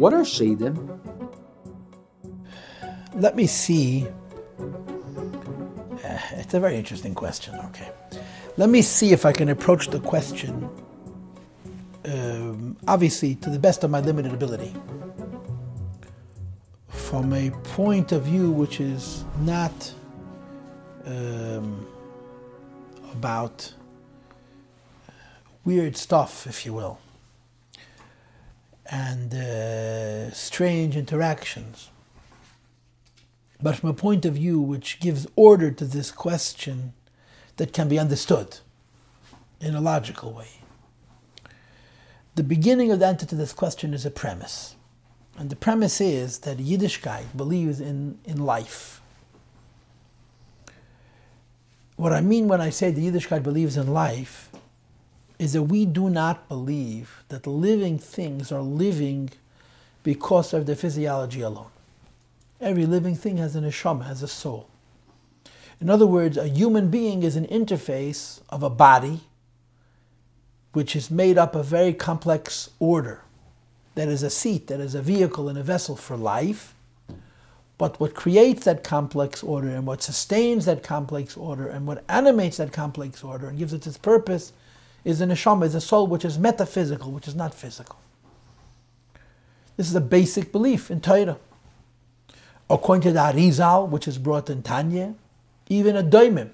What are Shadim? Let me see. Uh, it's a very interesting question. Okay. Let me see if I can approach the question, um, obviously, to the best of my limited ability. From a point of view which is not um, about weird stuff, if you will, and uh, strange interactions. But from a point of view which gives order to this question that can be understood in a logical way. The beginning of the answer to this question is a premise. And the premise is that Yiddishkeit believes in, in life. What I mean when I say the Yiddishkeit believes in life is that we do not believe that living things are living because of their physiology alone. Every living thing has an neshama, has a soul. In other words, a human being is an interface of a body which is made up of very complex order. That is a seat, that is a vehicle and a vessel for life. But what creates that complex order and what sustains that complex order and what animates that complex order and gives it its purpose is a neshama, is a soul which is metaphysical, which is not physical. This is a basic belief in Torah. According to the Arizal, which is brought in Tanya, even a daimim,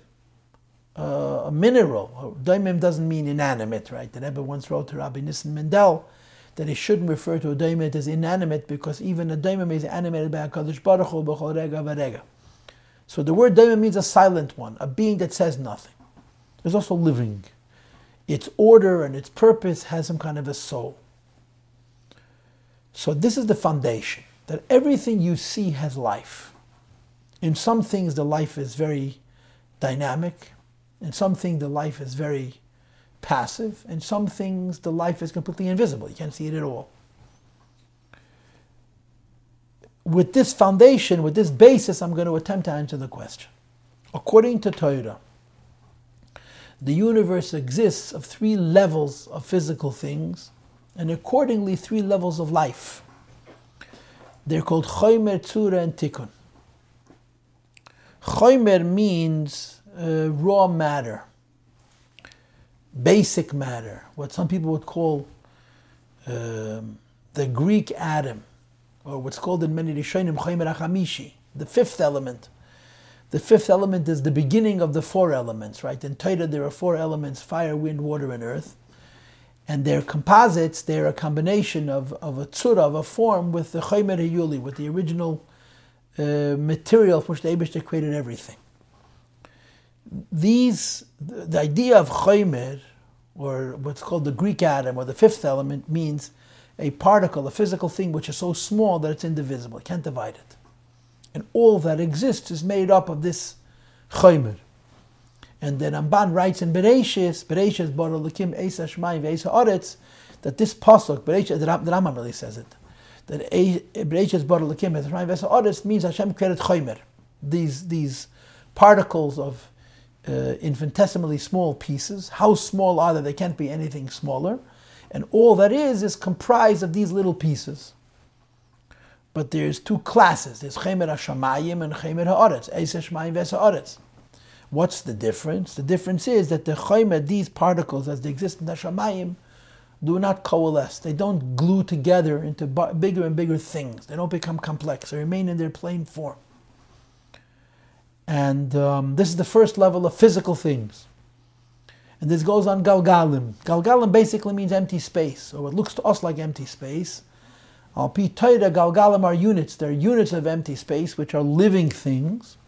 uh, a mineral. Daimim doesn't mean inanimate, right? The Rebbe once wrote to Rabbi Nissen Mendel that he shouldn't refer to a daimim as inanimate because even a daimim is animated by a Kadosh Baruch Hu rega. So the word daimim means a silent one, a being that says nothing. There's also living. Its order and its purpose has some kind of a soul. So this is the foundation that everything you see has life. In some things, the life is very dynamic. In some things, the life is very passive. In some things, the life is completely invisible. You can't see it at all. With this foundation, with this basis, I'm going to attempt to answer the question. According to Torah, the universe exists of three levels of physical things, and accordingly, three levels of life. They're called Chomer, Tzura, and Tikkun. Chomer means uh, raw matter, basic matter, what some people would call um, the Greek atom, or what's called in many Rishonim Chomer Achamishi, the fifth element. The fifth element is the beginning of the four elements, right? In Torah there are four elements fire, wind, water, and earth. And they're composites, they're a combination of, of a tzura, of a form, with the Chomer Hiyuli, with the original uh, material from which the Eibishter created everything. These, the idea of Chomer, or what's called the Greek atom, or the fifth element, means a particle, a physical thing which is so small that it's indivisible, you can't divide it. And all that exists is made up of this Chomer. And then Ramban writes in Bereshis, Bereshis Bar Elokim Eisa Shmayim Ve'esa Oretz, that this pasuk, Bereshis, the Rambam really says it, that Bereshis Bar Elokim Eisa Shmayim Ve'esa Oretz means Hashem created Chomer. These, these particles of uh, infinitesimally small pieces. How small are they? They can't be anything smaller. And all that is, is comprised of these little pieces. But there's two classes. There's Chemer HaShamayim and Chemer HaOretz. Eisa Shmayim Ve'esa Oretz. What's the difference? The difference is that the chaymer, these particles as they exist in the shamayim, do not coalesce. They don't glue together into bigger and bigger things. They don't become complex. They remain in their plain form. And um, this is the first level of physical things. And this goes on Galgalim. Galgalim basically means empty space, or what looks to us like empty space. Al Galgalim are units. They're units of empty space, which are living things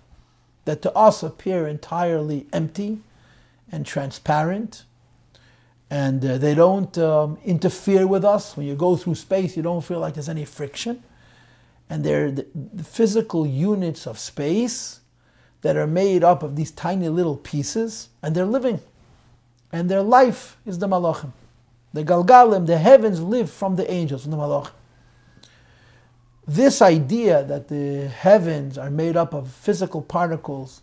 that to us appear entirely empty and transparent, and uh, they don't um, interfere with us. When you go through space, you don't feel like there's any friction. And they're the, the physical units of space that are made up of these tiny little pieces, and they're living. And their life is the malachim. The galgalim, the heavens live from the angels, from the malachim this idea that the heavens are made up of physical particles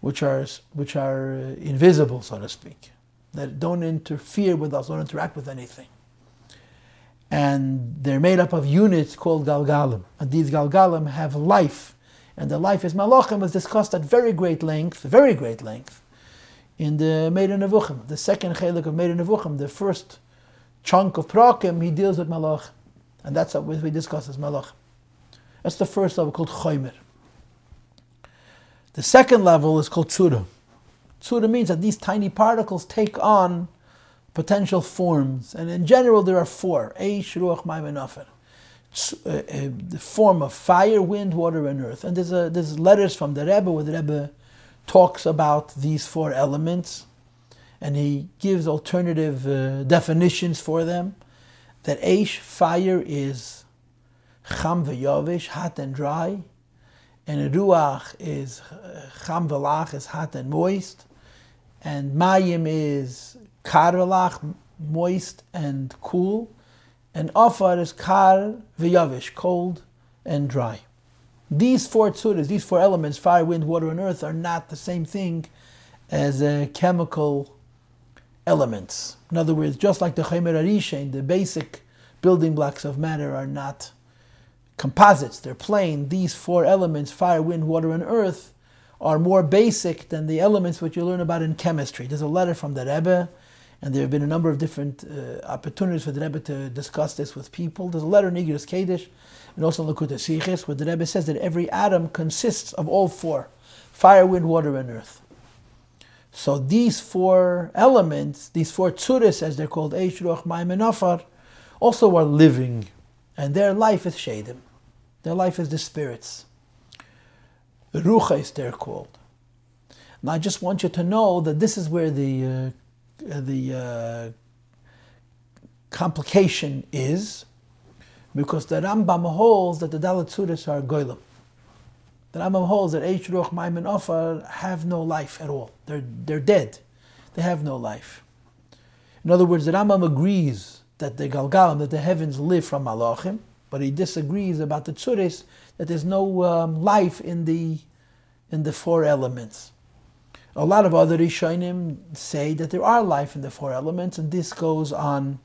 which are, which are uh, invisible, so to speak, that don't interfere with us, don't interact with anything, and they're made up of units called Galgalim. And these Galgalim have life, and the life is Malachim was discussed at very great length, very great length, in the Moreh Nevuchim, the second chelik of Moreh Nevuchim, the first chunk of Prakim, he deals with Malach, and that's what we discuss as Malach. That's the first level called Choymer. The second level is called Tzura. Tzura means that these tiny particles take on potential forms, and in general there are four: Eish, Ruach, Maim, and. Uh, uh, the form of fire, wind, water, and earth. And there's a, there's letters from the Rebbe where the Rebbe talks about these four elements, and he gives alternative uh, definitions for them. That Eish, fire, is Cham v'Yavish, hot and dry, and Ruach is Cham v'Lach, is hot and moist, and Mayim is Kar moist and cool, and Afar is Kar v'Yavish, cold and dry. These four tzuras, these four elements, fire, wind, water, and earth, are not the same thing as uh, chemical elements. In other words, just like the Chaymer Arishain, the basic building blocks of matter are not composites, they're plain. These four elements, fire, wind, water, and earth, are more basic than the elements which you learn about in chemistry. There's a letter from the Rebbe and there have been a number of different uh, opportunities for the Rebbe to discuss this with people. There's a letter in Igros Kodesh and also in Likkutei Sichos where the Rebbe says that every atom consists of all four fire, wind, water, and earth. So these four elements, these four tzuris, as they're called, Eish, Ruach, Maim, and Afar, also are living, and their life is Shadim. Their life is the spirits. Ruchais, they're called. And I just want you to know that this is where the uh, the uh, complication is because the Rambam holds that the Dalit Sudas are Goyim. The Rambam holds that Eish Ruach Maim and Ofar have no life at all. They're, they're dead. They have no life. In other words, the Rambam agrees that the Galgalim, that the heavens live from Malachim, but he disagrees about the Tzuris, that there's no um, life in the, in the four elements. A lot of other Rishonim say that there are life in the four elements, and this goes on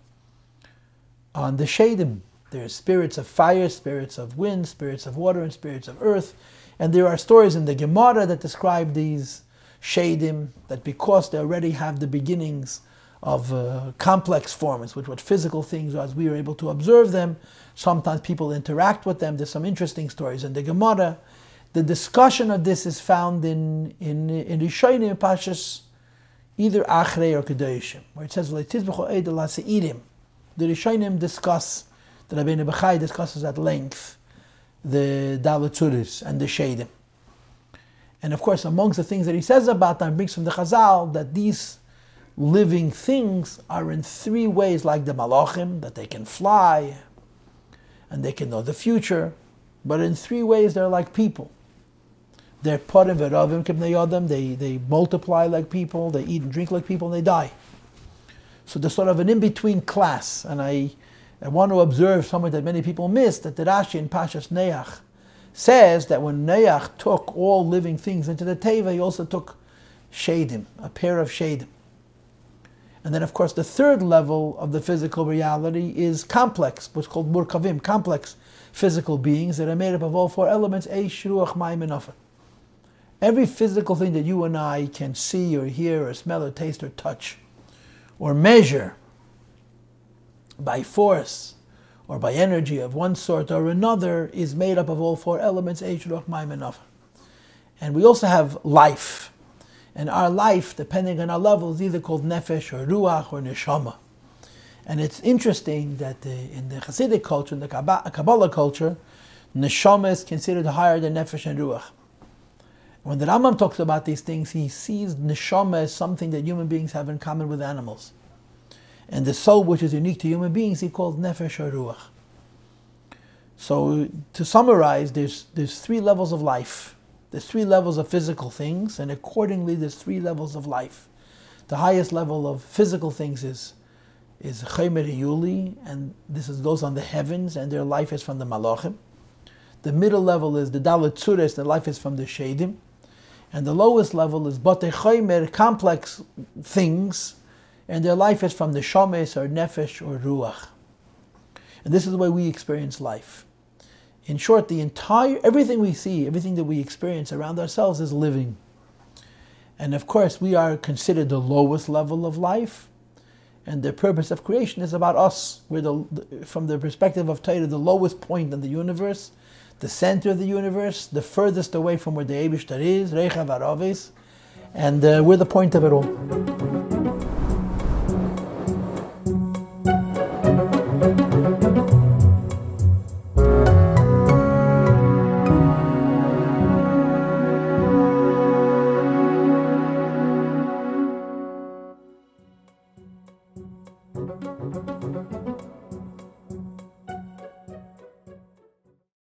on the Shadim. There are spirits of fire, spirits of wind, spirits of water, and spirits of earth. And there are stories in the Gemara that describe these Shadim, that because they already have the beginnings of uh, complex forms, which what physical things as we are able to observe them, sometimes people interact with them. There's some interesting stories in the Gemara the discussion of this is found in in in Rishonim Pashas, either Achrei or Kedoshim, where it says. The Rishonim discuss the Rabbeinu Bechai discusses at length the Dalatzuris and the Shadim. And of course, amongst the things that he says about them, brings from the Chazal that these living things are in three ways like the Malachim, that they can fly and they can know the future, but in three ways they're like people. They're part parim v'ravim kibnei They they multiply like people. They eat and drink like people, and they die. So there's sort of an in-between class, and I, I want to observe something that many people miss. That the Rashi in Pashas Neach says that when Neach took all living things into the Teva, he also took shadim, a pair of shadim. And then, of course, the third level of the physical reality is complex, what's called murkavim, complex physical beings that are made up of all four elements, eish, ruach, mayim, and Every physical thing that you and I can see or hear or smell or taste or touch or measure by force or by energy of one sort or another is made up of all four elements, and we also have life. And our life, depending on our level, is either called nefesh or ruach or neshama. And it's interesting that the, in the Hasidic culture, in the Kabbalah culture, neshama is considered higher than nefesh and ruach. When the Rambam talks about these things, he sees neshama as something that human beings have in common with animals. And the soul, which is unique to human beings, he calls nefesh or ruach. So, to summarize, there's, there's three levels of life. There's three levels of physical things, and accordingly, there's three levels of life. The highest level of physical things is is Chaymer Yuli, and this is, goes on the heavens, and their life is from the Malachim. The middle level is the Dalit Tzures, their life is from the Shadim and the lowest level is Batei chaymer, complex things, and their life is from the Shomes or Nefesh or Ruach. And this is the way we experience life. In short, the entire, everything we see, everything that we experience around ourselves is living. And of course, we are considered the lowest level of life. And the purpose of creation is about us. We're the, from the perspective of Torah, the lowest point in the universe, the center of the universe, the furthest away from where the Eibishter is, Rechav Aravis, and uh, we're the point of it all.